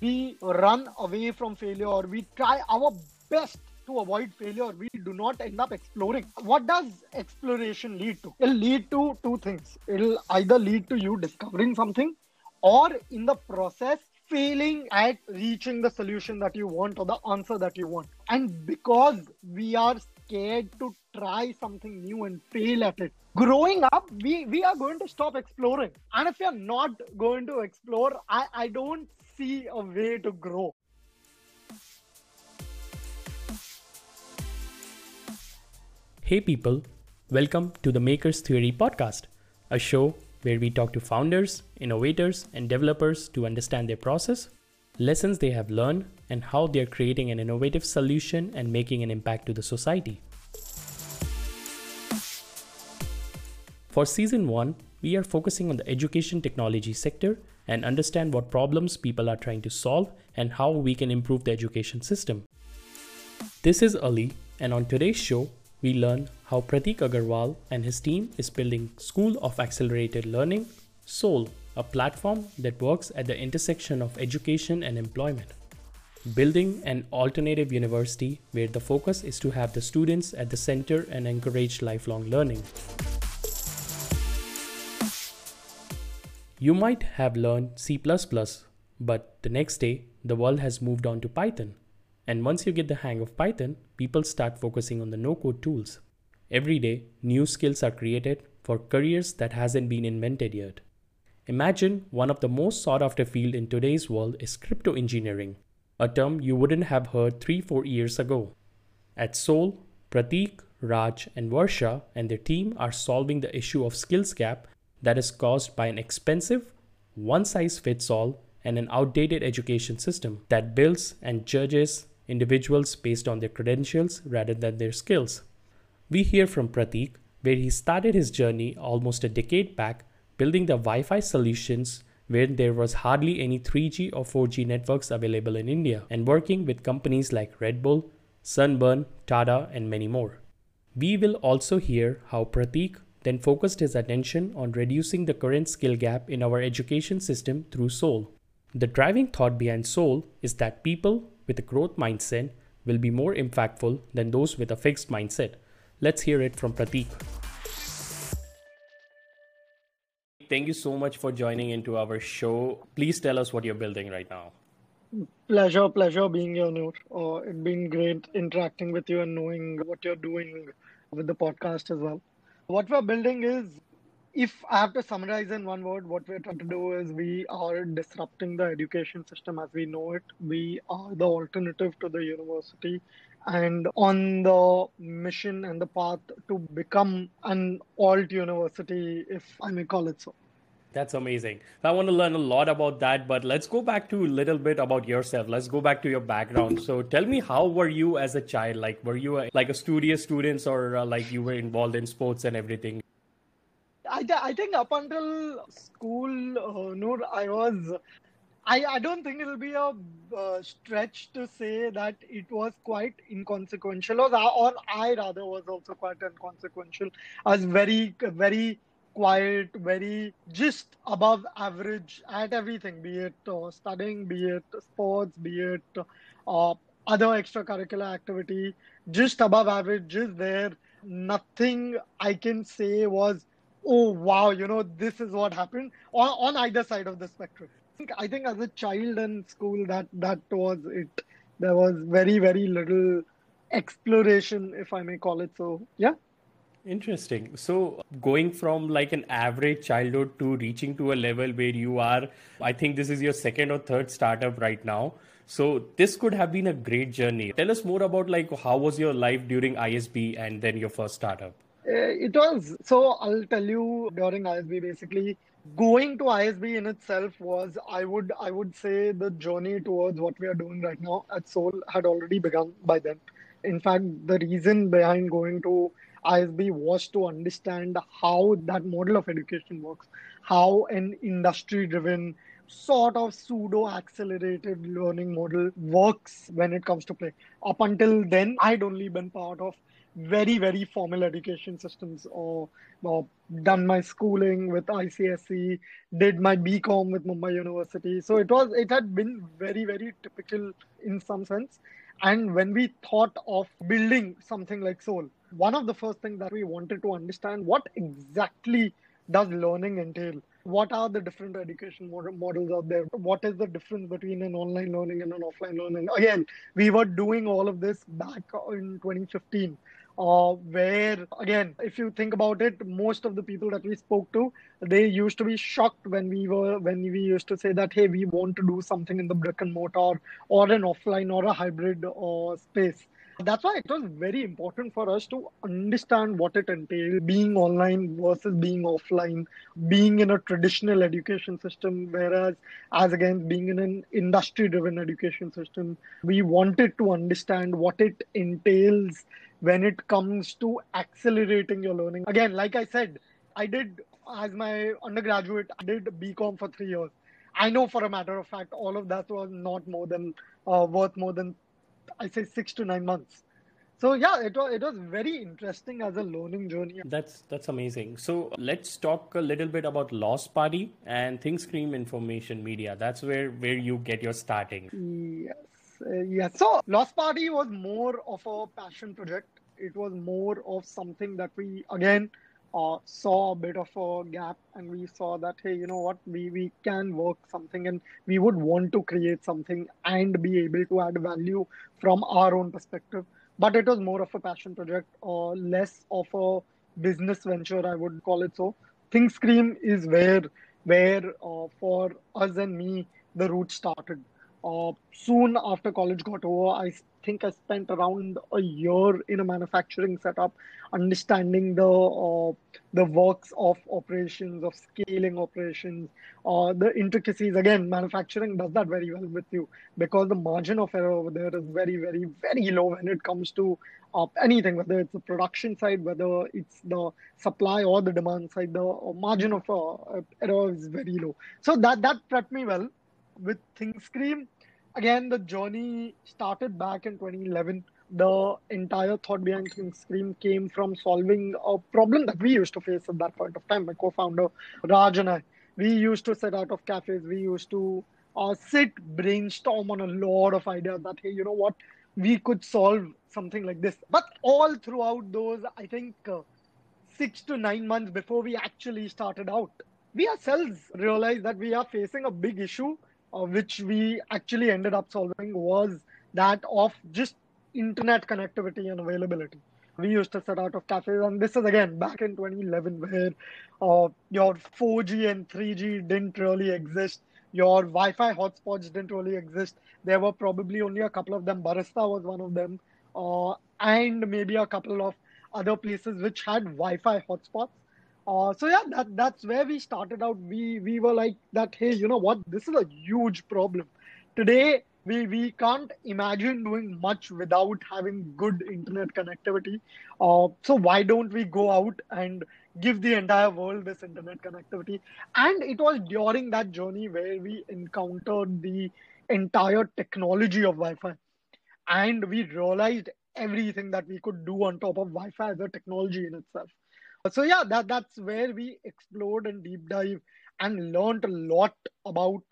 we run away from failure or we try our best to avoid failure, we do not end up exploring. What does exploration lead to? It'll lead to two things. It'll either lead to you discovering something or in the process failing at reaching the solution that you want or the answer that you want. And because we are scared to try something new and fail at it, growing up, we, we are going to stop exploring. And if you're not going to explore, I, I don't see a way to grow. Hey people, welcome to the Makers Theory podcast, a show where we talk to founders, innovators, and developers to understand their process, lessons they have learned, and how they are creating an innovative solution and making an impact to the society. For season 1, we are focusing on the education technology sector and understand what problems people are trying to solve and how we can improve the education system. This is Ali, and on today's show, we learn how Pratik Agarwal and his team is building School of Accelerated Learning, SOL, a platform that works at the intersection of education and employment. Building an alternative university where the focus is to have the students at the center and encourage lifelong learning. You might have learned C++, but the next day, the world has moved on to Python. And once you get the hang of Python, people start focusing on the no-code tools. Every day, new skills are created for careers that hasn't been invented yet. Imagine one of the most sought after field in today's world is crypto engineering, a term you wouldn't have heard 3-4 years ago. At SOL, Pratik, Raj, and Varsha and their team are solving the issue of skills gap that is caused by an expensive, one size fits all, and an outdated education system that builds and judges individuals based on their credentials rather than their skills. We hear from Pratik, where he started his journey almost a decade back building the Wi Fi solutions when there was hardly any 3G or 4G networks available in India, and working with companies like Red Bull, Sunburn, Tata, and many more. We will also hear how Pratik then focused his attention on reducing the current skill gap in our education system through SOL. The driving thought behind SOL is that people with a growth mindset will be more impactful than those with a fixed mindset. Let's hear it from Pratik. Thank you so much for joining into our show. Please tell us what you're building right now. Pleasure, pleasure being here, Noor. Uh, it's been great interacting with you and knowing what you're doing with the podcast as well. What we're building is, if I have to summarize in one word, what we're trying to do is we are disrupting the education system as we know it. We are the alternative to the university and on the mission and the path to become an alt university, if I may call it so. That's amazing. I want to learn a lot about that, but let's go back to a little bit about yourself. Let's go back to your background. So tell me, how were you as a child? Like, were you a, like a studious student or uh, like you were involved in sports and everything? I, th- I think up until school, uh, Noor, I was. I, I don't think it'll be a uh, stretch to say that it was quite inconsequential, or, or I rather was also quite inconsequential. I was very, very quiet, very just above average at everything, be it uh, studying, be it sports, be it uh, other extracurricular activity, just above average, just there. Nothing I can say was, oh wow, you know, this is what happened on, on either side of the spectrum. I think, I think as a child in school, that that was it. There was very very little exploration, if I may call it so. Yeah. Interesting. So, going from like an average childhood to reaching to a level where you are, I think this is your second or third startup right now. So, this could have been a great journey. Tell us more about like how was your life during ISB and then your first startup? Uh, it was so I'll tell you during ISB basically going to ISB in itself was I would I would say the journey towards what we are doing right now at SOL had already begun by then. In fact, the reason behind going to ISB was to understand how that model of education works, how an industry driven sort of pseudo accelerated learning model works when it comes to play. Up until then, I'd only been part of very very formal education systems or, or done my schooling with ICSE, did my BCom with Mumbai University. So it was it had been very very typical in some sense. And when we thought of building something like Soul, one of the first things that we wanted to understand what exactly does learning entail? What are the different education models out there? What is the difference between an online learning and an offline learning? Again we were doing all of this back in 2015 uh, where again if you think about it most of the people that we spoke to they used to be shocked when we were when we used to say that hey we want to do something in the brick and mortar or an offline or a hybrid uh, space that's why it was very important for us to understand what it entails being online versus being offline, being in a traditional education system, whereas, as again, being in an industry driven education system. We wanted to understand what it entails when it comes to accelerating your learning. Again, like I said, I did, as my undergraduate, I did BCom for three years. I know for a matter of fact, all of that was not more than uh, worth more than I say six to nine months. So yeah, it was it was very interesting as a learning journey. That's that's amazing. So let's talk a little bit about Lost Party and ThinkScream Information Media. That's where where you get your starting. Yes, uh, yes. So Lost Party was more of a passion project. It was more of something that we again uh, saw a bit of a gap and we saw that hey you know what? We we can work something and we would want to create something and be able to add value from our own perspective. But it was more of a passion project or uh, less of a business venture i would call it so. ThinkScream is where where uh, for us and me the route started uh, soon after college got over i think I spent around a year in a manufacturing setup, understanding the uh, the works of operations, of scaling operations, uh, the intricacies. Again, manufacturing does that very well with you because the margin of error over there is very, very, very low when it comes to uh, anything, whether it's the production side, whether it's the supply or the demand side. The margin of uh, error is very low. So that that prepped me well. With ThinkScream, again, the journey started back in 2011. The entire thought behind ThinkScream came from solving a problem that we used to face at that point of time. My co-founder Raj and I, we used to sit out of cafes. We used to uh, sit, brainstorm on a lot of ideas that hey, you know what, we could solve something like this. But all throughout those, I think uh, six to nine months before we actually started out, we ourselves realized that we are facing a big issue which we actually ended up solving was that of just internet connectivity and availability. We used to set out of cafes, and this is again back in 2011, where uh, your 4G and 3G didn't really exist. Your Wi-Fi hotspots didn't really exist. There were probably only a couple of them. Barista was one of them, uh, and maybe a couple of other places which had Wi-Fi hotspots. Uh, so yeah, that that's where we started out. We we were like that. Hey, you know what? This is a huge problem. Today we we can't imagine doing much without having good internet connectivity. Uh, so why don't we go out and give the entire world this internet connectivity? And it was during that journey where we encountered the entire technology of Wi-Fi, and we realized everything that we could do on top of Wi-Fi as a technology in itself so yeah that that's where we explored and deep dive and learned a lot about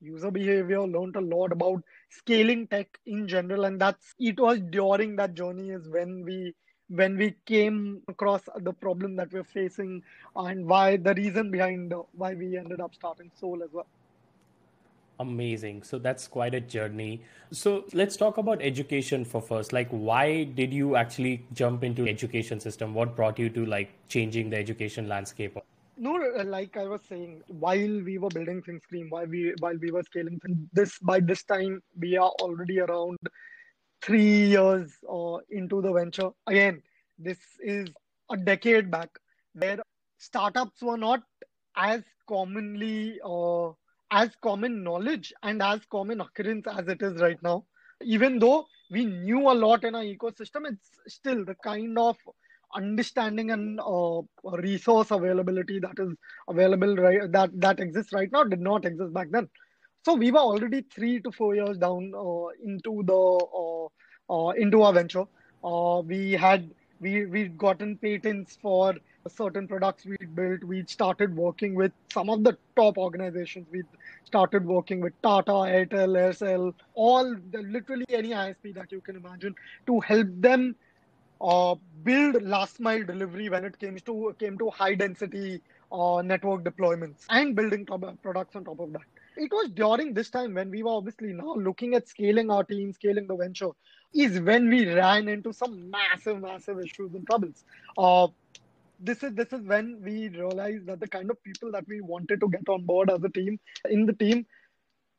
user behavior learned a lot about scaling tech in general. And that's it was during that journey is when we when we came across the problem that we're facing and why the reason behind why we ended up starting soul as well Amazing. So that's quite a journey. So let's talk about education for first. Like why did you actually jump into education system? What brought you to like changing the education landscape? No, uh, like I was saying, while we were building ThinkScream, while we while we were scaling this by this time we are already around three years uh, into the venture. Again, this is a decade back where startups were not as commonly uh, as common knowledge and as common occurrence as it is right now. Even though we knew a lot in our ecosystem, it's still the kind of understanding and uh, resource availability that is available right that that exists right now did not exist back then. So we were already three to four years down uh, into the uh, uh into our venture. Uh, we had We we'd gotten patents for certain products we built. We started working with some of the top organizations. We started working with Tata, Airtel, Aircel, all the, literally any ISP that you can imagine to help them uh, build last mile delivery when it came to came to high density uh, network deployments and building top- products on top of that. It was during this time when we were obviously now looking at scaling our team, scaling the venture, is when we ran into some massive, massive issues and troubles. Uh, this is this is when we realized that the kind of people that we wanted to get on board as a team in the team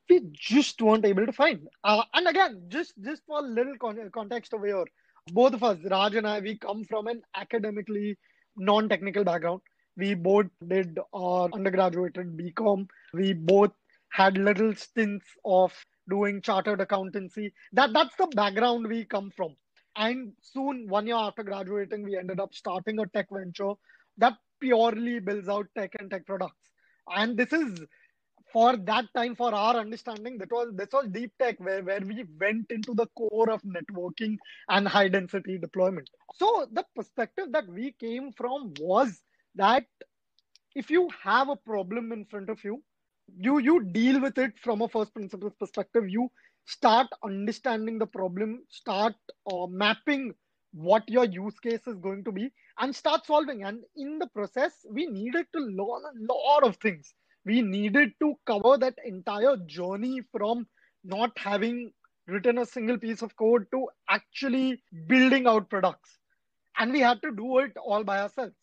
we just weren't able to find. Uh, and again just just for a little con- context over here both of us raj and i we come from an academically non-technical background. We both did our undergraduate at bcom we both had little stints of doing chartered accountancy. That that's the background we come from and soon, one year after graduating, we ended up starting a tech venture that purely builds out tech and tech products. And this is for that time, for our understanding, that was this was deep tech where, where we went into the core of networking and high density deployment. So the perspective that we came from was that if you have a problem in front of you, you you deal with it from a first principles perspective. You start understanding the problem, start uh, mapping what your use case is going to be, and start solving. And in the process, we needed to learn a lot of things. We needed to cover that entire journey from not having written a single piece of code to actually building out products. And we had to do it all by ourselves.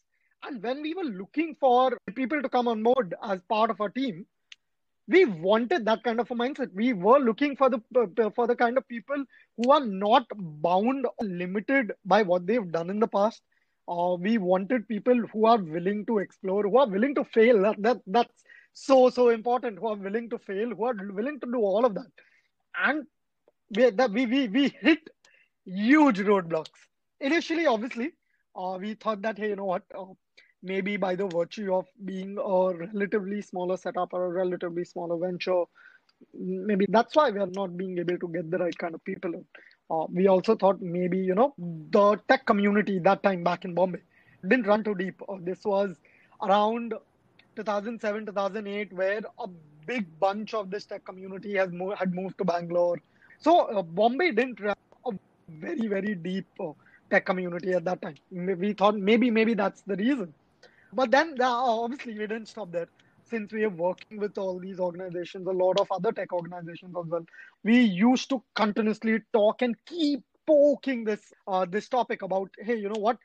And when we were looking for people to come on board as part of our team, we wanted that kind of a mindset. We were looking for the for the kind of people who are not bound or limited by what they've done in the past. Uh, we wanted people who are willing to explore who are willing to fail. That, that that's so so important. Who are willing to fail who are willing to do all of that. And we that we we, we hit huge roadblocks. Initially obviously uh, we thought that hey you know what? Uh, maybe by the virtue of being a relatively smaller setup or a relatively smaller venture, maybe that's why we are not being able to get the right kind of people in. Uh, we also thought maybe, you know, the tech community that time back in Bombay didn't run too deep. Uh, this was around 2007, 2008, where a big bunch of this tech community has mo- had moved to Bangalore. So uh, Bombay didn't have a very, very deep uh, tech community at that time. We thought maybe, maybe that's the reason. But then obviously we didn't stop there. Since we are working with all these organizations, a lot of other tech organizations as well, we used to continuously talk and keep poking this uh, this topic about hey, you know what,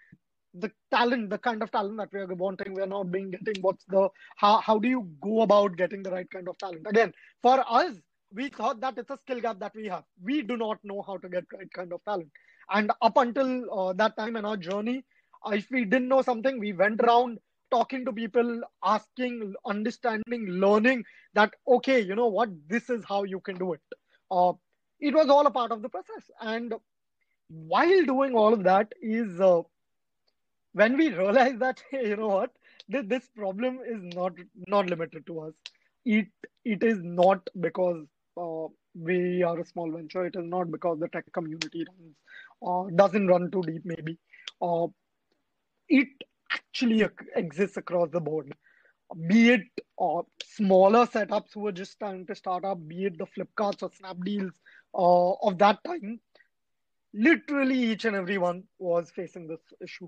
the talent, the kind of talent that we are wanting, we are not being getting. What's the how how do you go about getting the right kind of talent? Again, for us, we thought that it's a skill gap that we have. We do not know how to get right kind of talent. And up until uh, that time in our journey, if we didn't know something, we went around talking to people, asking, understanding, learning that, okay, you know what, this is how you can do it. Uh, it was all a part of the process. And while doing all of that is uh, when we realized that, hey, you know what, this, this problem is not not limited to us. It it is not because uh, we are a small venture. It is not because the tech community runs uh, doesn't run too deep. Maybe uh, it actually exists across the board be it uh, smaller setups who are just trying to start up, be it the Flipkarts or Snapdeals uh, of that time, literally each and everyone was facing this issue.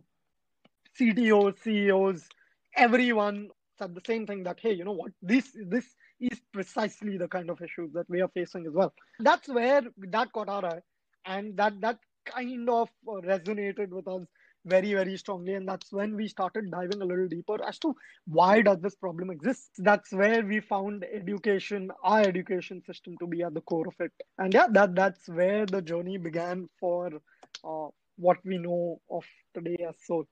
CTOs, CEOs, everyone said the same thing that, hey, you know what, this this is precisely the kind of issues that we are facing as well. That's where that caught our eye, and that that kind of resonated with us very very strongly and that's when we started diving a little deeper as to why does this problem exist? That's where we found education our education system to be at the core of it. And yeah that that's where the journey began for uh, what we know of today as Soul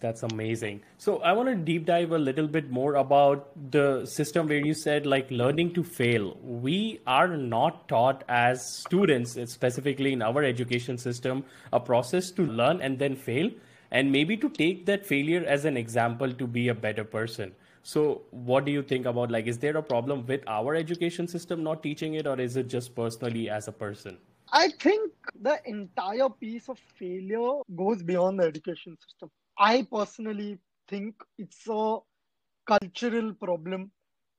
that's amazing. So I want to deep dive a little bit more about the system where you said like learning to fail. We are not taught as students, specifically in our education system, a process to learn and then fail, and maybe to take that failure as an example to be a better person. So what do you think about like is there a problem with our education system not teaching it or is it just personally as a person? I think the entire piece of failure goes beyond the education system. I personally think it's a cultural problem,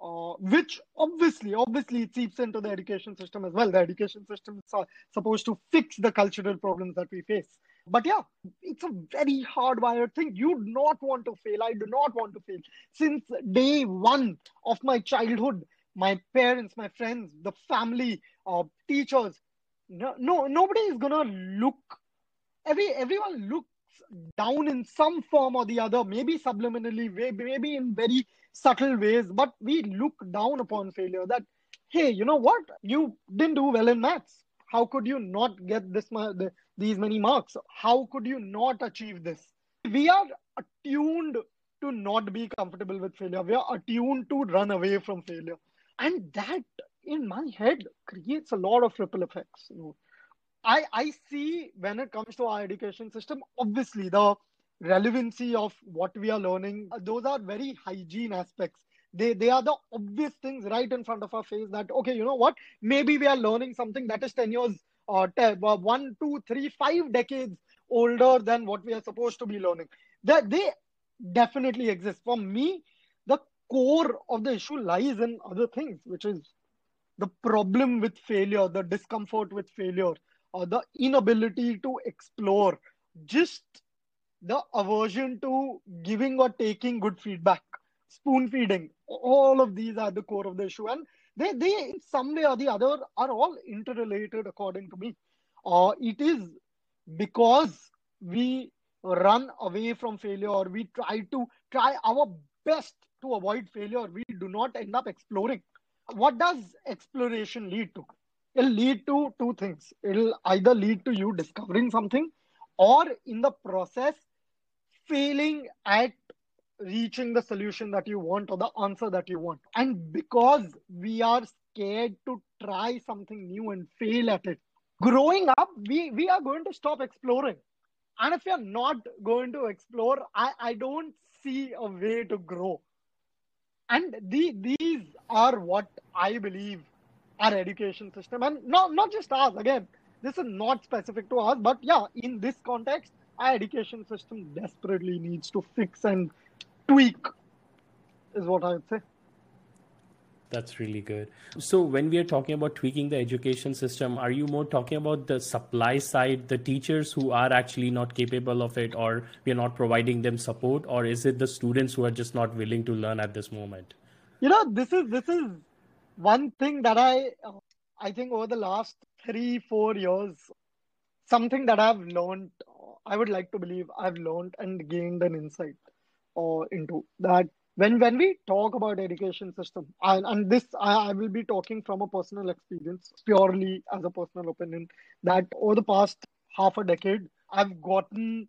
uh, which obviously, obviously, it seeps into the education system as well. The education system is uh, supposed to fix the cultural problems that we face. But yeah, it's a very hardwired thing. You do not want to fail. I do not want to fail. Since day one of my childhood, my parents, my friends, the family, uh, teachers, no, no, nobody is gonna look. Every everyone looks down in some form or the other, maybe subliminally, maybe in very subtle ways, but we look down upon failure. That hey, you know what? You didn't do well in maths. How could you not get this these many marks? How could you not achieve this? We are attuned to not be comfortable with failure. We are attuned to run away from failure, and that in my head creates a lot of ripple effects. You know, I I see when it comes to our education system, obviously the relevancy of what we are learning, uh, those are very hygiene aspects. They they are the obvious things right in front of our face. That okay, you know what? Maybe we are learning something that is ten years or ten, uh, one, two, three, five decades older than what we are supposed to be learning. That they definitely exist. For me, the core of the issue lies in other things, which is the problem with failure, the discomfort with failure, or the inability to explore, just the aversion to giving or taking good feedback, spoon feeding. All of these are the core of the issue. And they, they in some way or the other, are all interrelated, according to me. Uh, it is because we run away from failure or we try to try our best to avoid failure, we do not end up exploring what does exploration lead to? It'll lead to two things. It'll either lead to you discovering something or in the process failing at reaching the solution that you want or the answer that you want. And because we are scared to try something new and fail at it, growing up, we, we are going to stop exploring. And if you're not going to explore, I, I don't see a way to grow and the, these are what I believe our education system and not not just us again this is not specific to us but yeah in this context our education system desperately needs to fix and tweak is what I would say. That's really good. So, when we are talking about tweaking the education system, are you more talking about the supply side, the teachers who are actually not capable of it, or we are not providing them support, or is it the students who are just not willing to learn at this moment? You know, this is this is one thing that I I think over the last three four years, something that I've learned. I would like to believe I've learned and gained an insight uh, into that when when we talk about education system and, and this I, I, will be talking from a personal experience purely as a personal opinion that over the past half a decade i've gotten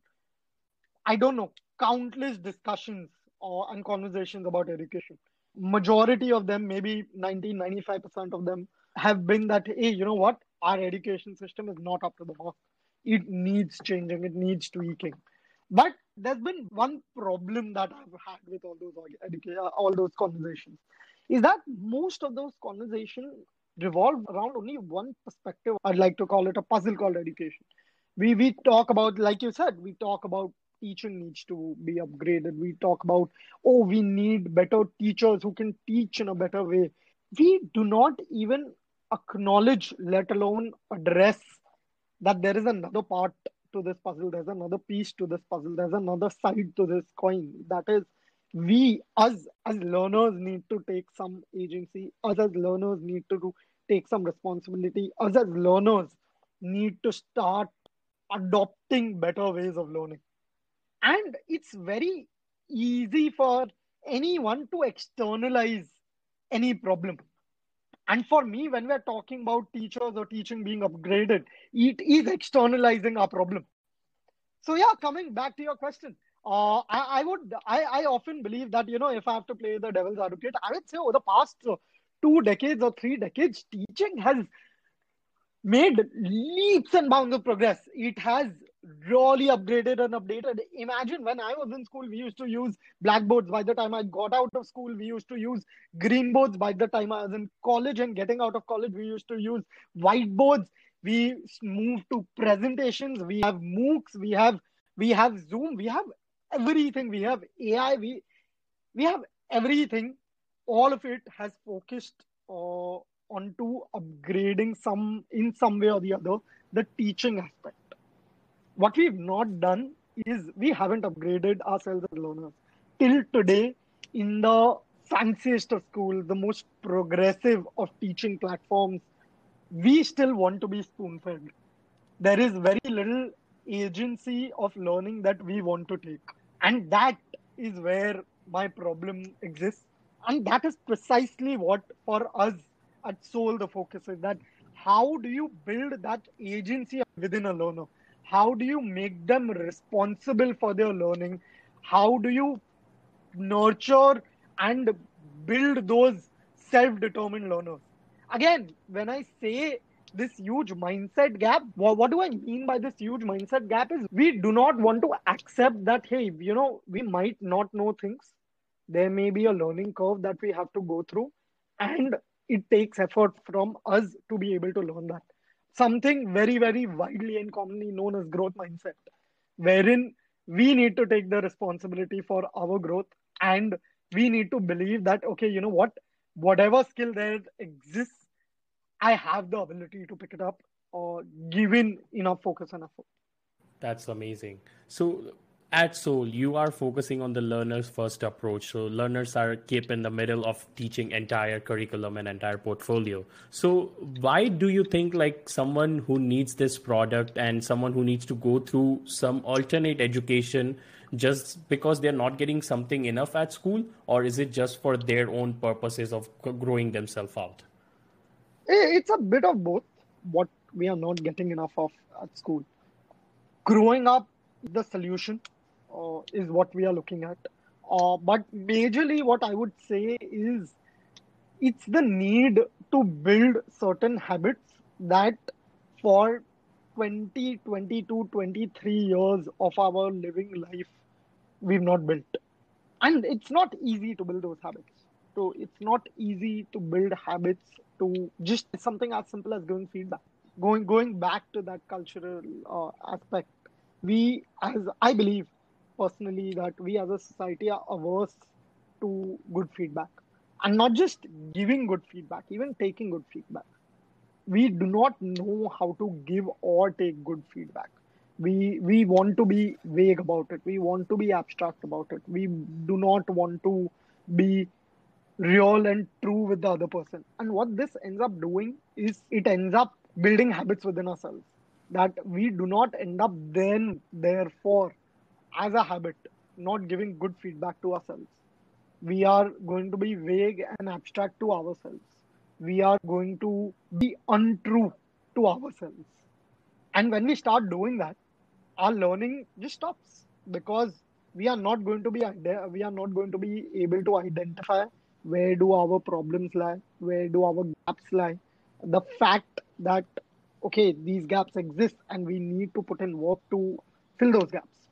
i don't know countless discussions or and conversations about education majority of them maybe 90 95% of them have been that hey you know what? Our education system is not up to the mark it needs changing. It needs tweaking. But there's been one problem that I've had with all those uh, all those conversations. Is that most of those conversations revolve around only one perspective. I'd like to call it a puzzle called education. We we talk about, like you said, we talk about teaching needs to be upgraded. We talk about, oh, we need better teachers who can teach in a better way. We do not even acknowledge, let alone address that there is another part to this puzzle there's another piece to this puzzle there's another side to this coin that is we us as learners need to take some agency us as learners need to do, take some responsibility us as learners need to start adopting better ways of learning and it's very easy for anyone to externalize any problem and for me, when we're talking about teachers or teaching being upgraded, it is externalizing our problem. So yeah, coming back to your question, uh, I, I, would I, I often believe that you know if I have to play the devil's advocate, I would say over the past two decades or three decades, teaching has made leaps and bounds of progress. It has really upgraded and updated. Imagine when I was in school, we used to use blackboards. By the time I got out of school, we used to use green boards. By the time I was in college and getting out of college, we used to use whiteboards. we moved to presentations we have moocs we have we have zoom we have everything we have ai we we have everything all of it has focused uh, onto upgrading some in some way or the other the teaching aspect what we've not done is we haven't upgraded ourselves as learners. Till today in the fanciest of schools the most progressive of teaching platforms we still want to be spoon fed there is very little agency of learning that we want to take. And that is where my problem exists. And that is precisely what for us at soul the focus is that how do you build that agency within a learner how do you make them responsible for their learning? How do you nurture and build those self-determined learners? Again when i say this huge mindset gap what, what do i mean by this huge mindset gap is we do not want to accept that hey you know we might not know things. There may be a learning curve that we have to go through and it takes effort from us to be able to learn that something very very widely and commonly known as growth mindset wherein we need to take the responsibility for our growth and we need to believe that okay you know what? Whatever skill there exists i have the ability to pick it up or given enough focus and effort. That's amazing. So at Soul, you are focusing on the learner's first approach. So learners are kept in the middle of teaching entire curriculum and entire portfolio. So why do you think like someone who needs this product and someone who needs to go through some alternate education just because they're not getting something enough at school, or is it just for their own purposes of growing themselves out? Eh, it's a bit of both. What we are not getting enough of at school. Growing up, the solution uh, is what we are looking at. Uh, but majorly, what I would say is it's the need to build certain habits that for 20, 22, 23 years of our living life, we've not built. And it's not easy to build those habits. So it's not easy to build habits to just something as simple as giving feedback. Going going back to that cultural uh, aspect, we as I believe personally that we as a society are averse to good feedback. And not just giving good feedback even taking good feedback. We do not know how to give or take good feedback. We we want to be vague about it. We want to be abstract about it. We do not want to be real and true with the other person. And what this ends up doing is it ends up building habits within ourselves that we do not end up then therefore as a habit not giving good feedback to ourselves. We are going to be vague and abstract to ourselves. We are going to be untrue to ourselves. And when we start doing that our learning just stops because we are not going to be we are not going to be able to identify where do our problems lie where do our gaps lie. The fact that okay these gaps exist and we need to put in work to fill those gaps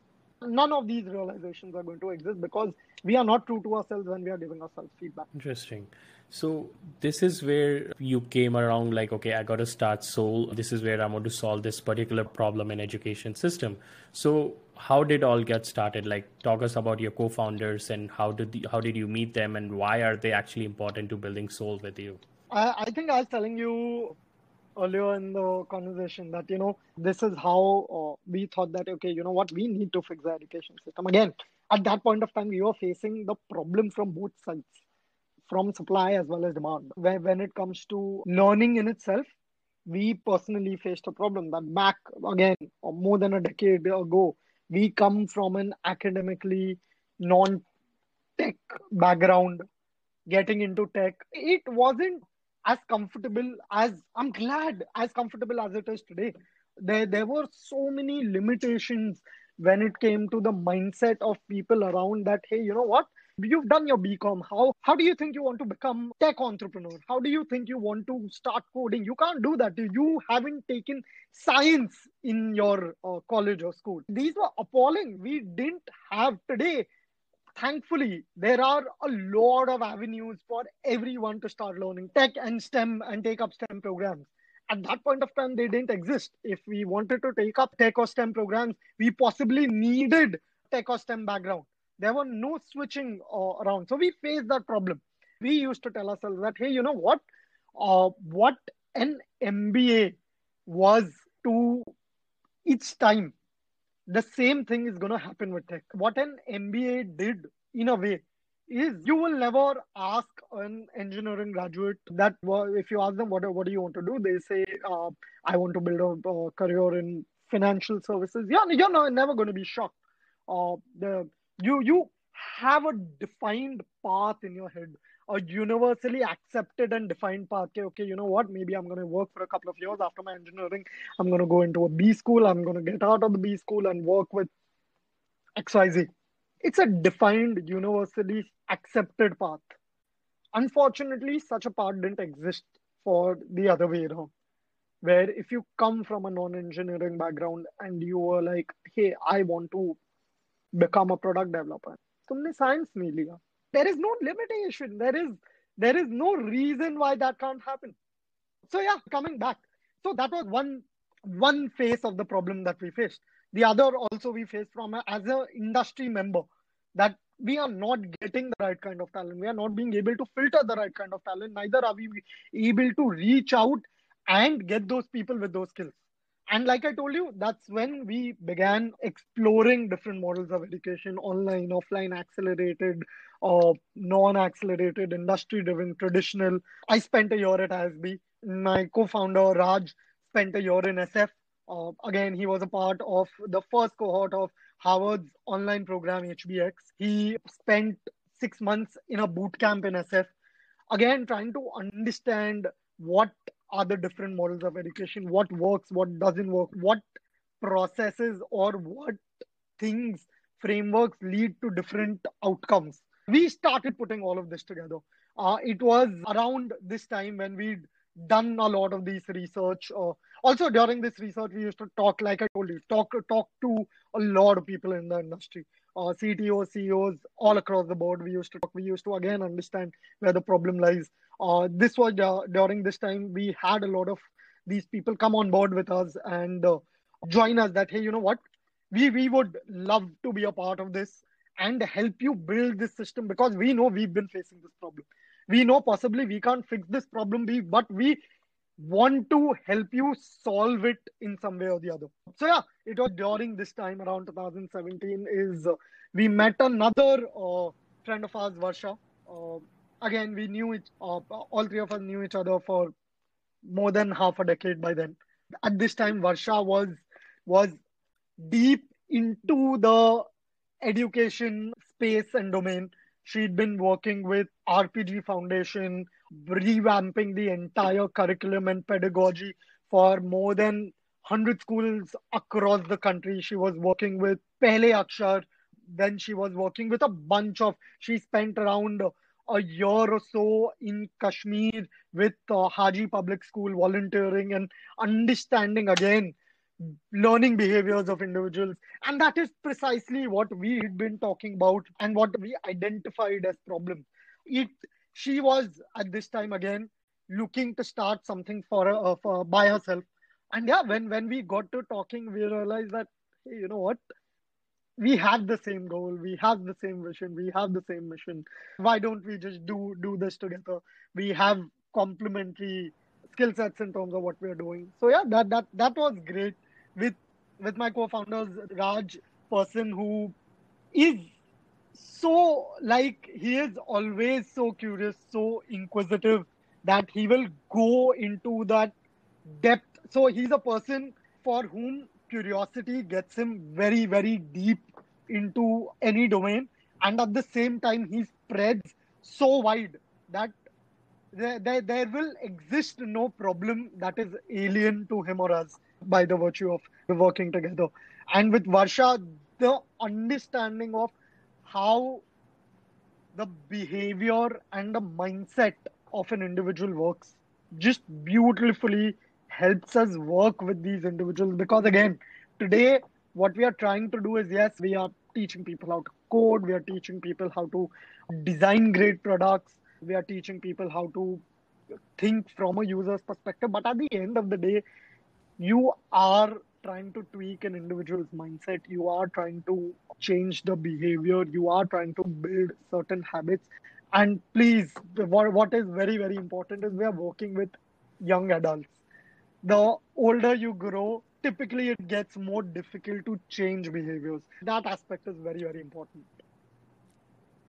none of these realizations are going to exist because we are not true to ourselves when we are giving ourselves feedback. Interesting. So this is where you came around like, okay, I got to start Soul. This is where I'm going to solve this particular problem in education system. So how did all get started? Like, talk us about your co-founders and how did the, how did you meet them and why are they actually important to building Soul with you? I, I think I was telling you earlier in the conversation that you know this is how uh, we thought that okay you know what we need to fix the education system. Again at that point of time we were facing the problem from both sides from supply as well as demand. When, when it comes to learning in itself we personally faced a problem that back again uh, more than a decade ago we come from an academically non tech background getting into tech. It wasn't as comfortable as I'm glad as comfortable as it is today. There there were so many limitations when it came to the mindset of people around that hey you know what? You've done your bcom how how do you think you want to become tech entrepreneur? How do you think you want to start coding? You can't do that. You haven't taken science in your uh, college or school. These were appalling. We didn't have today thankfully, there are a lot of avenues for everyone to start learning tech and STEM and take up STEM programs. at that point of time they didn't exist. If we wanted to take up tech or stem programs we possibly needed tech or stem background. There were no switching uh, around. So we faced that problem. We used to tell ourselves that hey you know what? Uh, what an mba was to each time the same thing is going to happen with tech. What an mba did in a way is you will never ask an engineering graduate that if you ask them what, what do you want to do? They say uh, i want to build a, a, career in financial services. Yeah you're not, never going to be shocked. Uh, the you you have a defined path in your head a universally accepted and defined path okay, okay you know what maybe i'm going to work for a couple of years after my engineering i'm going to go into a b school i'm going to get out of the b school and work with xyz it's a defined, universally accepted path. Unfortunately, such a path didn't exist for the other way around. Where if you come from a non-engineering background and you were like, hey, I want to become a product developer, तुमने science नहीं लिया. There is no limitation. There is there is no reason why that can't happen. So yeah, coming back. So that was one one face of the problem that we faced. The other also we faced from a, as an industry member that we are not getting the right kind of talent. We are not being able to filter the right kind of talent. Neither are we able to reach out and get those people with those skills. And like I told you, that's when we began exploring different models of education online, offline, accelerated, uh, non accelerated, industry driven, traditional. I spent a year at ISB. My co founder, Raj, spent a year in SF. Uh, again, he was a part of the first cohort of Harvard's online program, HBX. He spent six months in a boot camp in SF, again, trying to understand what are the different models of education, what works, what doesn't work, what processes or what things, frameworks lead to different outcomes. We started putting all of this together. Uh, it was around this time when we'd done a lot of these research. Uh, also, during this research, we used to talk, like I told you, talk talk to a lot of people in the industry, uh, CTOs, CEOs, all across the board. We used to talk. We used to again understand where the problem lies. Uh, this was uh, during this time we had a lot of these people come on board with us and uh, join us. That hey, you know what, we we would love to be a part of this and help you build this system because we know we've been facing this problem we know possibly we can't fix this problem but we want to help you solve it in some way or the other so yeah it was during this time around 2017 is uh, we met another uh, friend of ours varsha. Uh, again we knew it uh, all three of us knew each other for more than half a decade by then. At this time varsha was was deep into the education space and domain. She'd been working with RPG Foundation, revamping the entire curriculum and pedagogy for more than 100 schools across the country. She was working with Pehle Akshar. Then she was working with a bunch of, she spent around a year or so in Kashmir with uh, Haji Public School volunteering and understanding again learning behaviors of individuals. And that is precisely what we had been talking about and what we identified as problem. It she was at this time again looking to start something for, uh, for by herself. And yeah, when when we got to talking, we realized that hey, you know what, we have the same goal, we have the same vision, we have the same mission. Why don't we just do do this together? We have complementary skill sets in terms of what we're doing. So yeah, that that that was great with with my co-founders Raj, person who is so like he is always so curious, so inquisitive that he will go into that depth. So he's a person for whom curiosity gets him very, very deep into any domain. And at the same time, he spreads so wide that there, there, there will exist no problem that is alien to him or us by the virtue of working together. And with Varsha, the understanding of how the behavior and the mindset of an individual works just beautifully helps us work with these individuals because again today what we are trying to do is yes we are teaching people how to code we are teaching people how to design great products we are teaching people how to think from a user's perspective. But at the end of the day, you are trying to tweak an individual's mindset. You are trying to change the behavior. You are trying to build certain habits. And please, what, what is very, very important is we are working with young adults. The older you grow, typically it gets more difficult to change behaviors. That aspect is very, very important.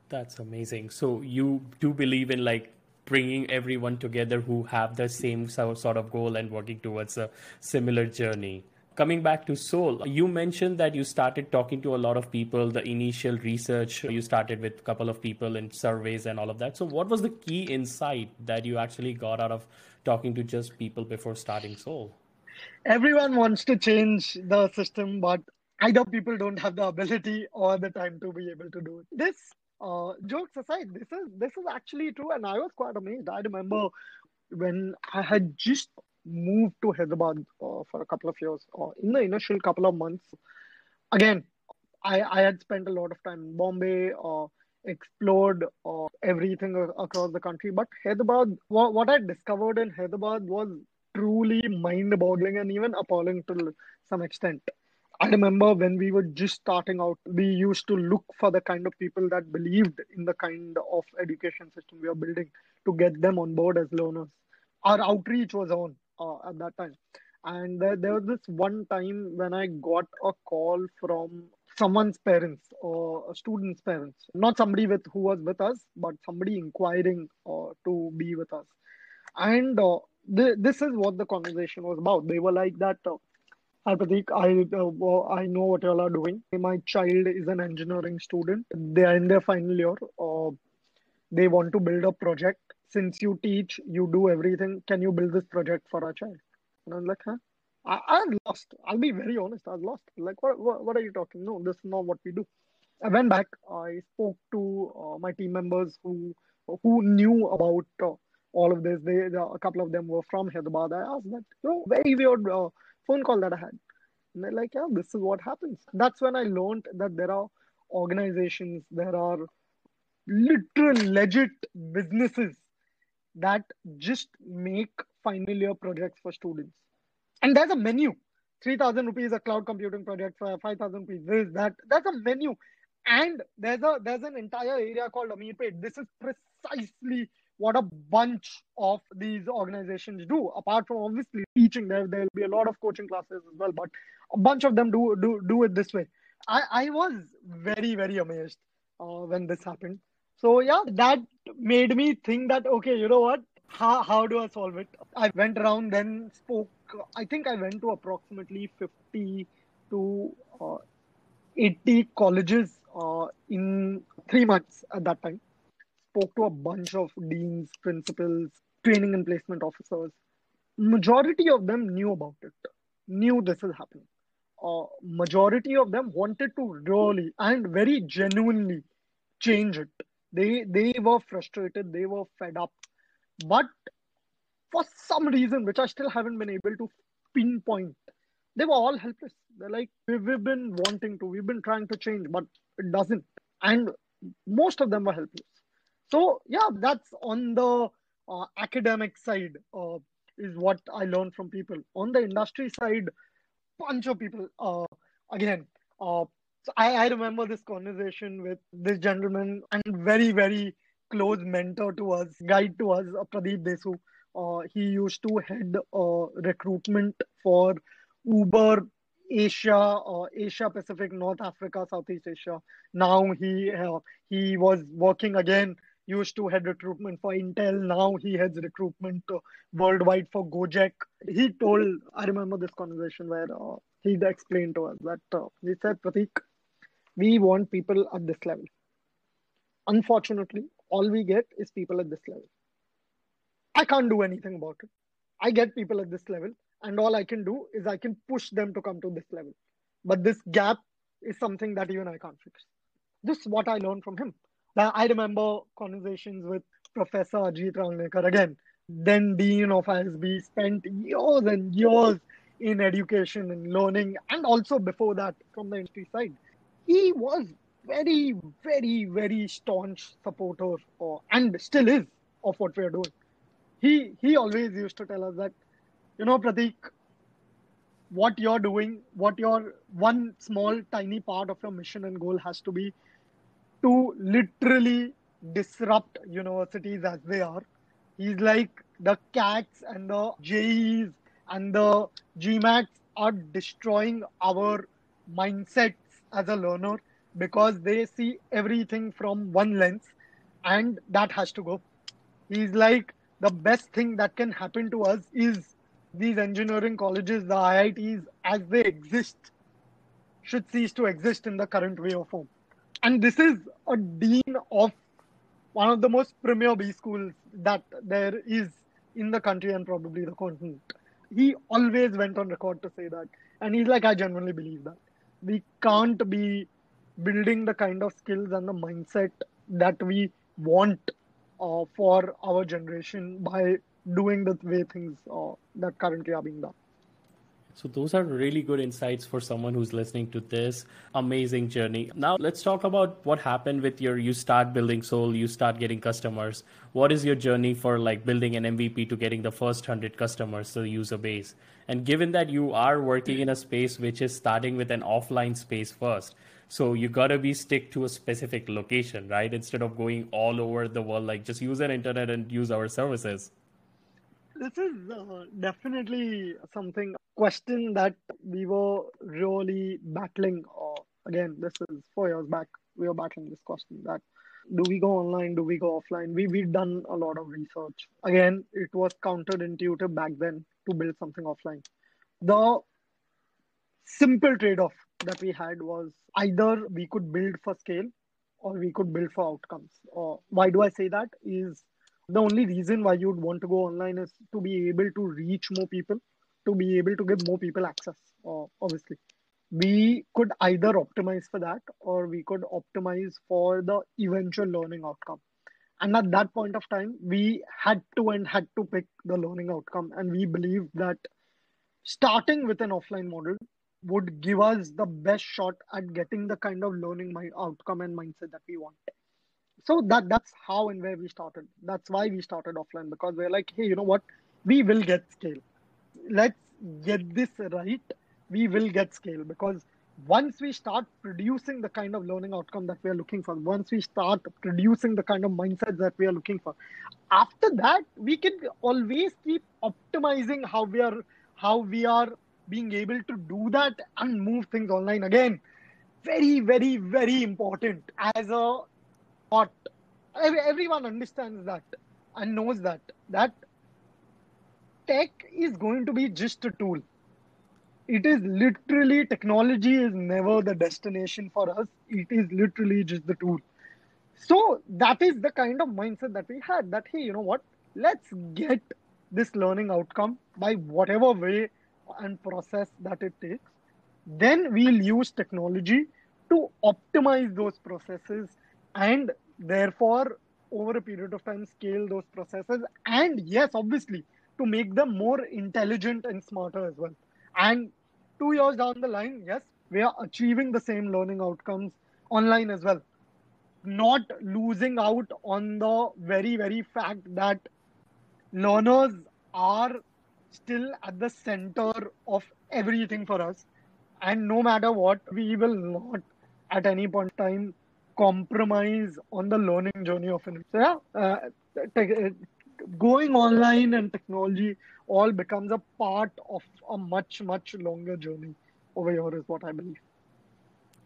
That's amazing. So you do believe in like bringing everyone together who have the same sort of goal and working towards a similar journey. Coming back to Soul, you mentioned that you started talking to a lot of people, the initial research you started with a couple of people in surveys and all of that. So, what was the key insight that you actually got out of talking to just people before starting Soul? Everyone wants to change the system, but either people don't have the ability or the time to be able to do it. This uh, jokes aside, this is this is actually true, and I was quite amazed. I remember when I had just moved to Hyderabad uh, for a couple of years, uh, in the initial couple of months, again, I, I had spent a lot of time in Bombay, uh, explored uh, everything across the country. But Hyderabad, what, what I discovered in Hyderabad was truly mind boggling and even appalling to some extent. I remember when we were just starting out, we used to look for the kind of people that believed in the kind of education system we are building to get them on board as learners. Our outreach was on uh, at that time. And there, there was this one time when I got a call from someone's parents or a student's parents, not somebody with who was with us, but somebody inquiring uh, to be with us. And uh, th- this is what the conversation was about. They were like that. Uh, Hi Pratik, I uh, I know what y'all are doing. My child is an engineering student. They are in their final year. Uh, they want to build a project. Since you teach, you do everything. Can you build this project for our child? And I'm like, huh? I, I'm lost. I'll be very honest. I was lost. Like, what, what, what are you talking? No, this is not what we do. I went back. I spoke to uh, my team members who who knew about uh, all of this. They, a couple of them were from Hyderabad. I asked that, you know, very weird uh, phone call that I had. And they're like, yeah, this is what happens. That's when I learned that there are organizations, there are literal, legit businesses that just make final year projects for students. And there's a menu. 3000 rupees a cloud computing project for 5000 rupees this that that's a menu and there's a there's an entire area called Ameerpet. This is precisely what a bunch of these organizations do. Apart from obviously teaching, there there'll be a lot of coaching classes as well, but a bunch of them do do do it this way. I I was very very amazed uh, when this happened. So yeah, that made me think that okay, you know what? How how do I solve it? I went around then spoke. I think I went to approximately fifty to uh, eighty colleges uh, in three months at that time. Spoke to a bunch of deans, principals, training and placement officers. Majority of them knew about it, knew this is happening. Uh, majority of them wanted to really and very genuinely change it they they were frustrated, they were fed up, but for some reason, which I still haven't been able to pinpoint, they were all helpless. They're like, we've, been wanting to, we've been trying to change, but it doesn't. And most of them were helpless. So yeah, that's on the uh, academic side uh, is what I learned from people. On the industry side, bunch of people. Uh, again, uh, so I, I remember this conversation with this gentleman and very, very close mentor to us, guide to us, uh, Pradeep Desu. Uh, he used to head uh, recruitment for Uber Asia, uh, Asia Pacific, North Africa, Southeast Asia. Now he uh, he was working again. Used to head recruitment for Intel. Now he heads recruitment uh, worldwide for Gojek. He told, I remember this conversation where uh, he explained to us that he said, Pratik, we want people at this level. Unfortunately, all we get is people at this level. I can't do anything about it. I get people at this level, and all I can do is I can push them to come to this level. But this gap is something that even I can't fix. This is what I learned from him. Now, I remember conversations with Professor Ajit Rangnekar again, then Dean of ISB, spent years and years in education and learning, and also before that from the industry side he was very, very, very staunch supporter, uh, and still is, of what we are doing. he he always used to tell us that, you know, Pratik, what you're doing, what your one small tiny part of your mission and goal has to be to literally disrupt universities as they are. He's like the CATs and the JEEs and the GMATs are destroying our mindsets as a learner because they see everything from one lens and that has to go. He's like the best thing that can happen to us is these engineering colleges, the IITs, as they exist, should cease to exist in the current way of form. And this is a dean of one of the most premier B schools that there is in the country and probably the continent. He always went on record to say that. And he's like, I genuinely believe that. We can't be building the kind of skills and the mindset that we want uh, for our generation by doing the way things uh, that currently are being done. So, those are really good insights for someone who's listening to this amazing journey. Now, let's talk about what happened with your you start building Soul, you start getting customers. What is your journey for like building an MVP to getting the first 100 customers to the user base? And given that you are working in a space which is starting with an offline space first, so you gotta be stick to a specific location, right? Instead of going all over the world, like just use an internet and use our services this is uh, definitely something question that we were really battling uh, again this is four years back we were battling this question that do we go online do we go offline? We we've done a lot of research. Again it was counterintuitive back then to build something offline. The simple trade-off that we had was either we could build for scale or we could build for outcomes. Uh, why do i say that? Is the only reason why you'd want to go online is to be able to reach more people, to be able to give more people access, uh, obviously. We could either optimize for that or we could optimize for the eventual learning outcome. And at that point of time, we had to and had to pick the learning outcome. And we believe that starting with an offline model would give us the best shot at getting the kind of learning my outcome and mindset that we want so that that's how and where we started that's why we started offline because we're like hey you know what we will get scale let's get this right we will get scale. Because once we start producing the kind of learning outcome that we are looking for once we start producing the kind of mindset that we are looking for after that we can always keep optimizing how we are how we are being able to do that and move things online again. Very very very important as a what everyone understands that and knows that that tech is going to be just a tool. It is literally technology is never the destination for us. It is literally just the tool. So that is the kind of mindset that we had that hey you know what? Let's get this learning outcome by whatever way and process that it takes. Then we'll use technology to optimize those processes and therefore over a period of time scale those processes. And yes obviously to make them more intelligent and smarter as well. And two years down the line yes we are achieving the same learning outcomes online as well. Not losing out on the very very fact that learners are still at the center of everything for us. And no matter what we will not at any point in time compromise on the learning journey of an so yeah uh, uh, going online and technology all becomes a part of a much much longer journey over here is what i believe.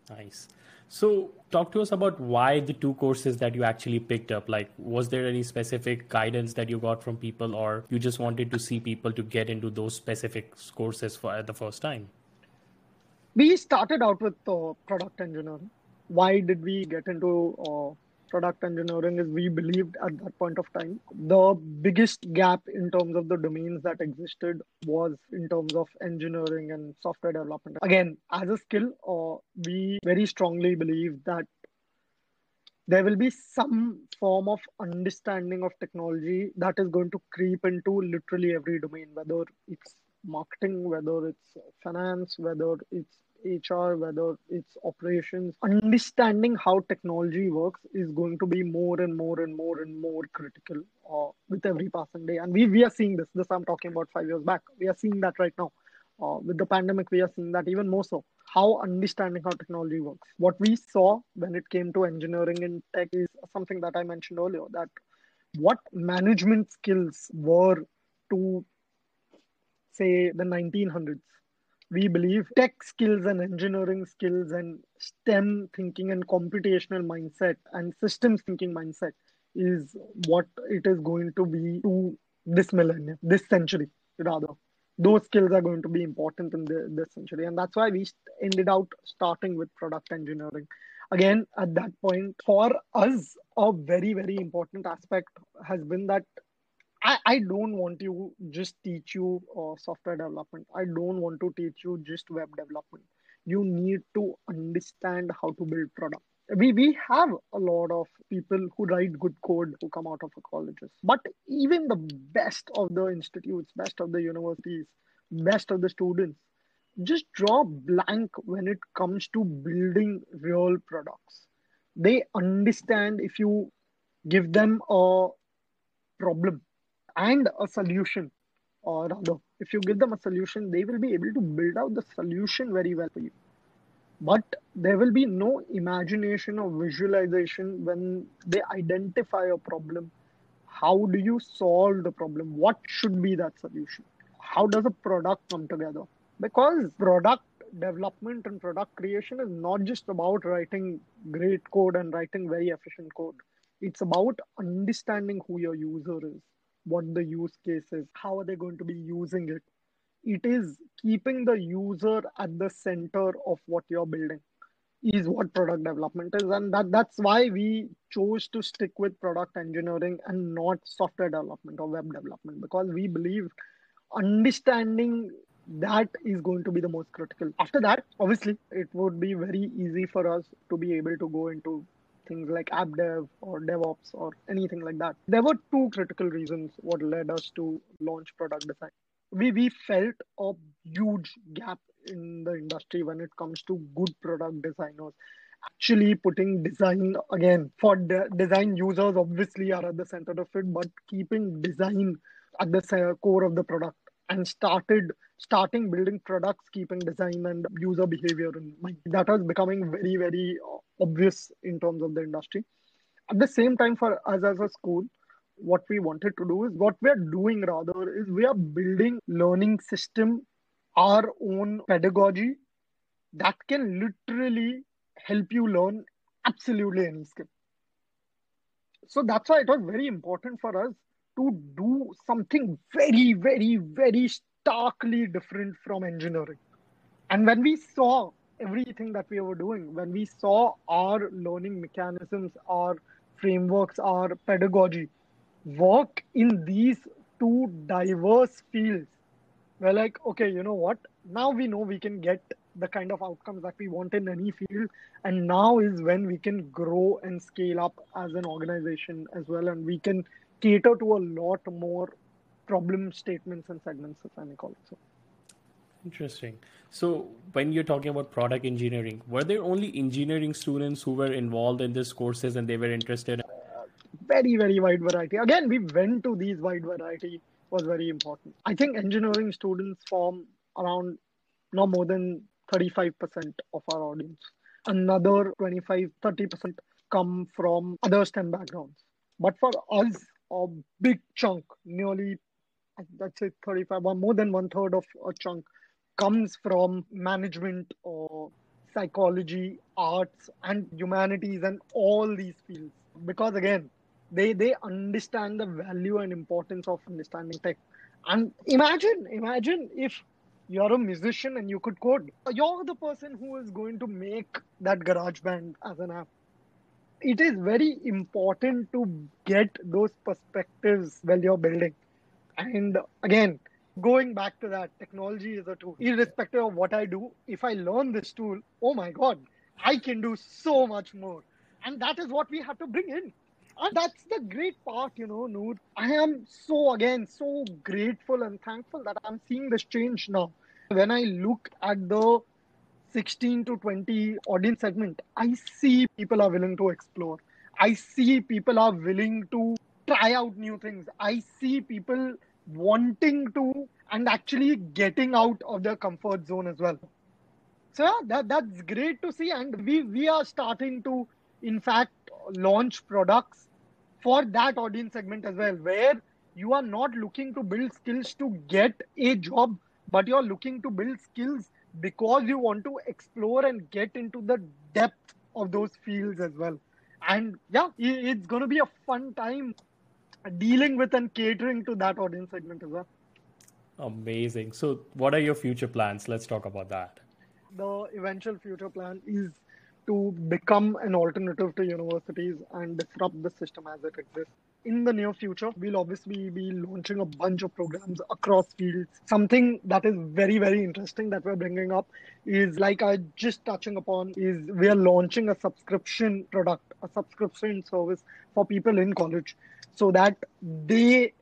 Nice. So talk to us about why the two courses that you actually picked up. Like was there any specific guidance that you got from people or you just wanted to see people to get into those specific courses for the first time? We started out with uh, product engineering. Why did we get into uh, product engineering is we believed at that point of time the biggest gap in terms of the domains that existed was in terms of engineering and software development. Again as a skill uh, we very strongly believe that there will be some form of understanding of technology that is going to creep into literally every domain whether it's marketing whether it's finance whether it's HR, whether it's operations, understanding how technology works is going to be more and more and more and more critical uh, with every passing day. And we, we are seeing this. This I'm talking about five years back. We are seeing that right now. Uh, with the pandemic, we are seeing that even more so. How understanding how technology works. What we saw when it came to engineering and tech is something that I mentioned earlier that what management skills were to say the 1900s we believe tech skills and engineering skills and STEM thinking and computational mindset and systems thinking mindset is what it is going to be to this millennium, this century, rather. Those skills are going to be important in the, this century. And that's why we ended out starting with product engineering. Again, at that point, for us, a very, very important aspect has been that I, I don't want to just teach you uh, software development. I don't want to teach you just web development. You need to understand how to build product. We, we have a lot of people who write good code who come out of colleges. But even the best of the institutes, best of the universities, best of the students, just draw blank when it comes to building real products. They understand if you give them a problem and a solution. Or rather if you give them a solution they will be able to build out the solution very well for you. But there will be no imagination or visualization when they identify a problem. How do you solve the problem? What should be that solution? How does a product come together? Because product development and product creation is not just about writing great code and writing very efficient code. It's about understanding who your user is what the use case is, how are they going to be using it. It is keeping the user at the center of what you're building is what product development is and that that's why we chose to stick with product engineering and not software development or web development because we believe understanding that is going to be the most critical after that obviously it would be very easy for us to be able to go into things like app dev or DevOps or anything like that. There were two critical reasons what led us to launch product design. We, we felt a huge gap in the industry when it comes to good product designers. Actually, putting design again for de- design users obviously are at the center of it, but keeping design at the core of the product and started starting building products keeping design and user behavior in mind. That was becoming very very uh, obvious in terms of the industry. At the same time for us as a school what we wanted to do is what we're doing rather is we are building learning system our own pedagogy that can literally help you learn absolutely any skill. So that's why it was very important for us to do something very, very, very starkly different from engineering. And when we saw everything that we were doing, when we saw our learning mechanisms, our frameworks, our pedagogy work in these two diverse fields, we're like, okay, you know what? Now we know we can get the kind of outcomes that we want in any field. And now is when we can grow and scale up as an organization as well. And we can cater to a lot more problem statements and segments, if I may call it so. Interesting. So, when you're talking about product engineering, were there only engineering students who were involved in these courses and they were interested? Uh, very, very wide variety. Again, we went to these wide variety was very important. I think engineering students form around no more than 35% of our audience. Another 25, 30% come from other STEM backgrounds. But for us, a big chunk, nearly, let's say 35, more than one third of a chunk comes from management or psychology, arts, and humanities, and all these fields. Because again, they they understand the value and importance of understanding tech. And imagine, imagine if you're a musician and you could code. You're the person who is going to make that garage band as an app it is very important to get those perspectives while you're building. And again, going back to that, technology is a tool. Irrespective of what I do, if I learn this tool, oh my God, I can do so much more. And that is what we have to bring in. And that's the great part, you know, Noor. I am so, again, so grateful and thankful that I'm seeing this change now. When I look at the 16 to 20 audience segment, I see people are willing to explore. I see people are willing to try out new things. I see people wanting to and actually getting out of their comfort zone as well. So yeah, that, that's great to see. And we, we are starting to, in fact, launch products for that audience segment as well, where you are not looking to build skills to get a job, but you're looking to build skills because you want to explore and get into the depth of those fields as well. And yeah, it's going to be a fun time dealing with and catering to that audience segment as well. Amazing. So, what are your future plans? Let's talk about that. The eventual future plan is to become an alternative to universities and disrupt the system as it exists. In the near future, we'll obviously be launching a bunch of programs across fields. Something that is very, very interesting that we're bringing up is like I just touching upon is we are launching a subscription product, a subscription service for people in college so that they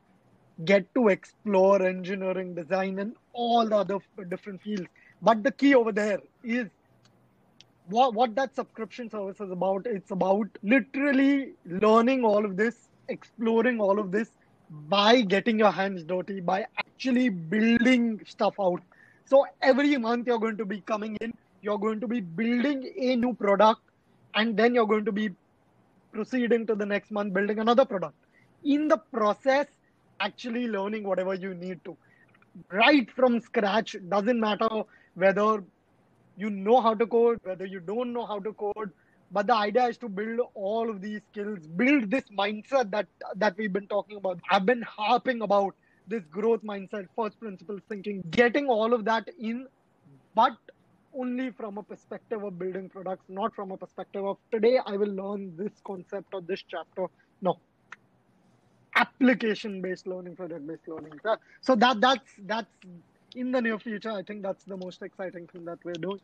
get to explore engineering, design, and all the other different fields. But the key over there is what, what that subscription service is about. It's about literally learning all of this, exploring all of this by getting your hands dirty, by actually building stuff out. So every month you're going to be coming in, you're going to be building a new product, and then you're going to be proceeding to the next month building another product in the process actually learning whatever you need to right from scratch doesn't matter whether you know how to code whether you don't know how to code but the idea is to build all of these skills build this mindset that that we've been talking about. I've been harping about this growth mindset first principles thinking getting all of that in but only from a perspective of building products not from a perspective of today i will learn this concept or this chapter. No. Application based learning project based learning. So that that's that's in the near future i think that's the most exciting thing that we're doing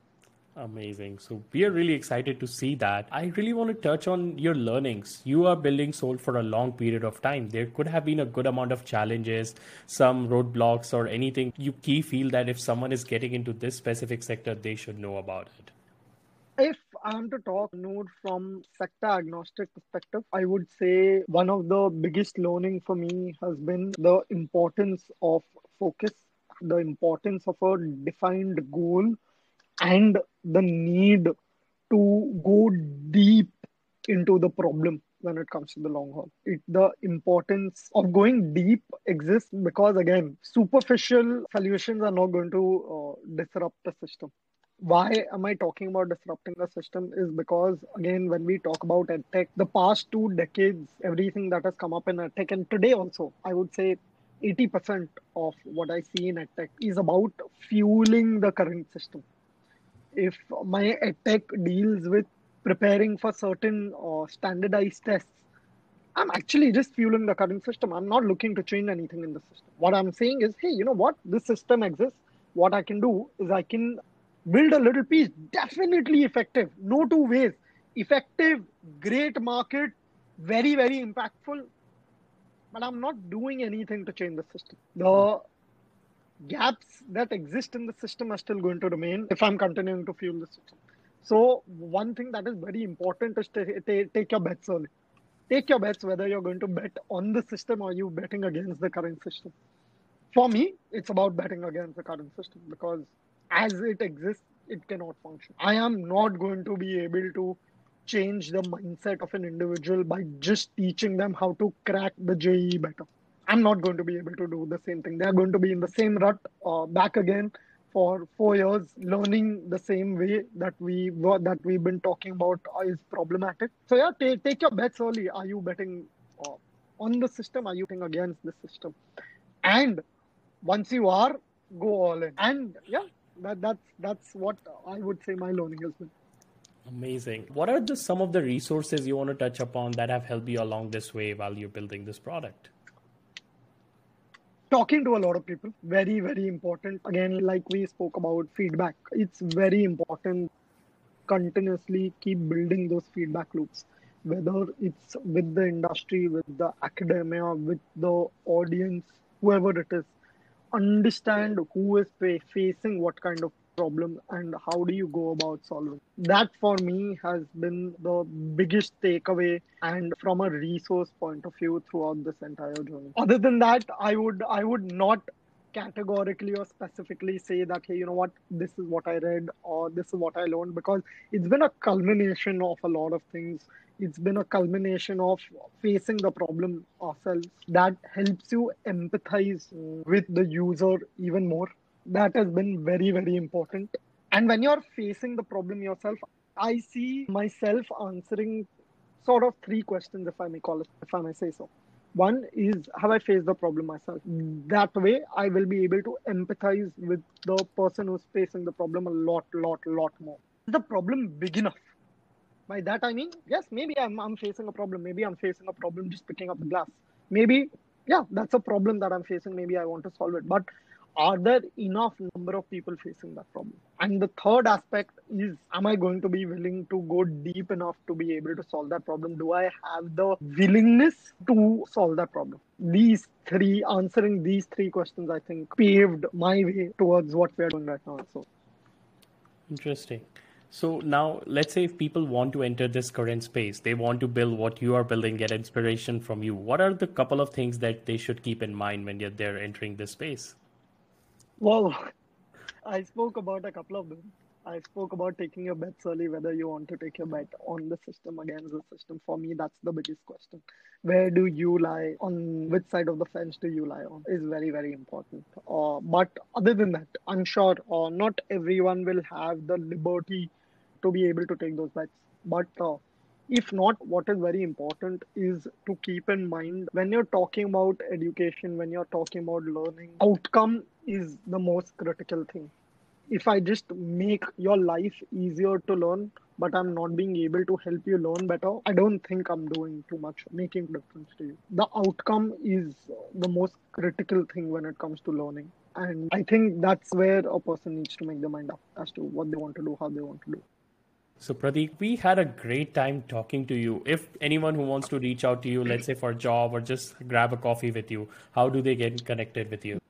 Amazing. So we are really excited to see that. I really want to touch on your learnings. You are building Soul for a long period of time. There could have been a good amount of challenges, some roadblocks, or anything you key feel that if someone is getting into this specific sector, they should know about it. If I am to talk Noor from sector agnostic perspective, I would say one of the biggest learning for me has been the importance of focus, the importance of a defined goal, and the need to go deep into the problem when it comes to the long haul. It, the importance of going deep exists because, again, superficial solutions are not going to uh, disrupt the system why am I talking about disrupting the system is because again when we talk about edtech, the past two decades, everything that has come up in edtech and today also, I would say 80% of what I see in edtech is about fueling the current system. If my edtech deals with preparing for certain uh, standardized tests, I'm actually just fueling the current system. I'm not looking to change anything in the system. What I'm saying is, hey, you know what? This system exists. What I can do is I can build a little piece definitely effective no two ways effective great market very very impactful but i'm not doing anything to change the system the gaps that exist in the system are still going to remain if i'm continuing to fuel the system so one thing that is very important is to t- take your bets early take your bets whether you're going to bet on the system or you're betting against the current system for me it's about betting against the current system because as it exists, it cannot function. I am not going to be able to change the mindset of an individual by just teaching them how to crack the JEE better. I'm not going to be able to do the same thing. They're going to be in the same rut uh, back again for four years, learning the same way that we were, that we've been talking about is problematic. So yeah, take take your bets early. Are you betting uh, on the system? Are you betting against the system? And once you are, go all in. And yeah, that that's that's what I would say my learning has been. Amazing. What are just some of the resources you want to touch upon that have helped you along this way while you're building this product? Talking to a lot of people, very, very important. Again, like we spoke about feedback, it's very important continuously keep building those feedback loops, whether it's with the industry, with the academia, with the audience, whoever it is understand who is facing what kind of problem and how do you go about solving? That for me has been the biggest takeaway and from a resource point of view throughout this entire journey. Other than that i would i would not categorically or specifically say that hey you know what this is what i read or this is what i learned because it's been a culmination of a lot of things. It's been a culmination of facing the problem ourselves. That helps you empathize with the user even more that has been very very important and when you're facing the problem yourself i see myself answering sort of three questions if i may call it if i may say so one is have I faced the problem myself? That way, I will be able to empathize with the person who's facing the problem a lot, lot, lot more. Is the problem big enough? By that I mean, yes, maybe I'm, I'm facing a problem. Maybe I'm facing a problem just picking up the glass. Maybe, yeah, that's a problem that I'm facing. Maybe I want to solve it. But are there enough number of people facing that problem? And the third aspect is am i going to be willing to go deep enough to be able to solve that problem? Do i have the willingness to solve that problem? These three answering these three questions i think paved my way towards what we're doing right now so. Interesting. So now let's say if people want to enter this current space they want to build what you are building get inspiration from you what are the couple of things that they should keep in mind when they're entering this space well, I spoke about a couple of them. I spoke about taking your bets early, whether you want to take your bet on the system against the system. For me, that's the biggest question. Where do you lie? On which side of the fence do you lie on? Is very, very important. Uh, but other than that, I'm sure uh, not everyone will have the liberty to be able to take those bets. But uh, if not, what is very important is to keep in mind when you're talking about education, when you're talking about learning, outcome is the most critical thing. If I just make your life easier to learn, but I'm not being able to help you learn better, I don't think I'm doing too much, making difference to you. The outcome is the most critical thing when it comes to learning. And I think that's where a person needs to make their mind up as to what they want to do, how they want to do. So, Pratik, we had a great time talking to you. If anyone who wants to reach out to you, let's say for a job or just grab a coffee with you, how do they get connected with you?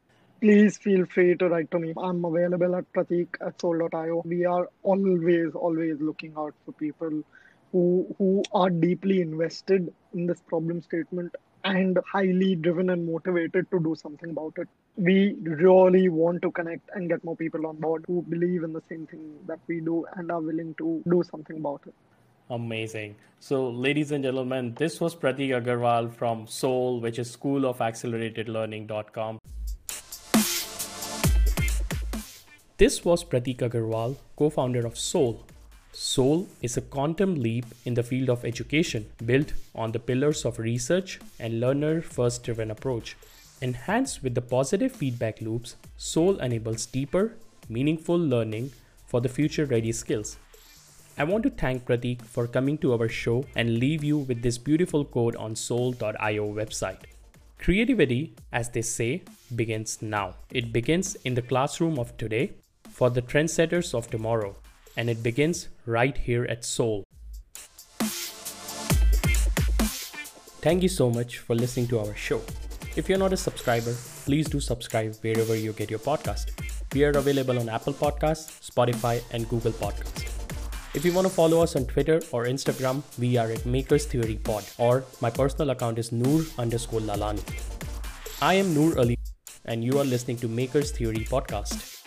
Please feel free to write to me. I'm available at pratik at soul.io. We are always, always looking out for people who who are deeply invested in this problem statement and highly driven and motivated to do something about it we really want to connect and get more people on board who believe in the same thing that we do and are willing to do something about it. Amazing. So, ladies and gentlemen, this was Pratik Agarwal from Soul, which is School of Accelerated Learning.com. This was Pratik Agarwal, co founder of Soul. Soul is a quantum leap in the field of education built on the pillars of research and learner first driven approach. Enhanced with the positive feedback loops, Soul enables deeper, meaningful learning for the future ready skills. I want to thank Pratik for coming to our show and leave you with this beautiful code on soul.io website. Creativity, as they say, begins now. It begins in the classroom of today for the trendsetters of tomorrow, and it begins right here at Soul. Thank you so much for listening to our show. If you're not a subscriber, please do subscribe wherever you get your podcast. We are available on Apple Podcasts, Spotify, and Google Podcasts. If you want to follow us on Twitter or Instagram, we are at Makers Theory Pod, or my personal account is Noor underscore Lalani. I am Noor Ali, and you are listening to Makers Theory Podcast.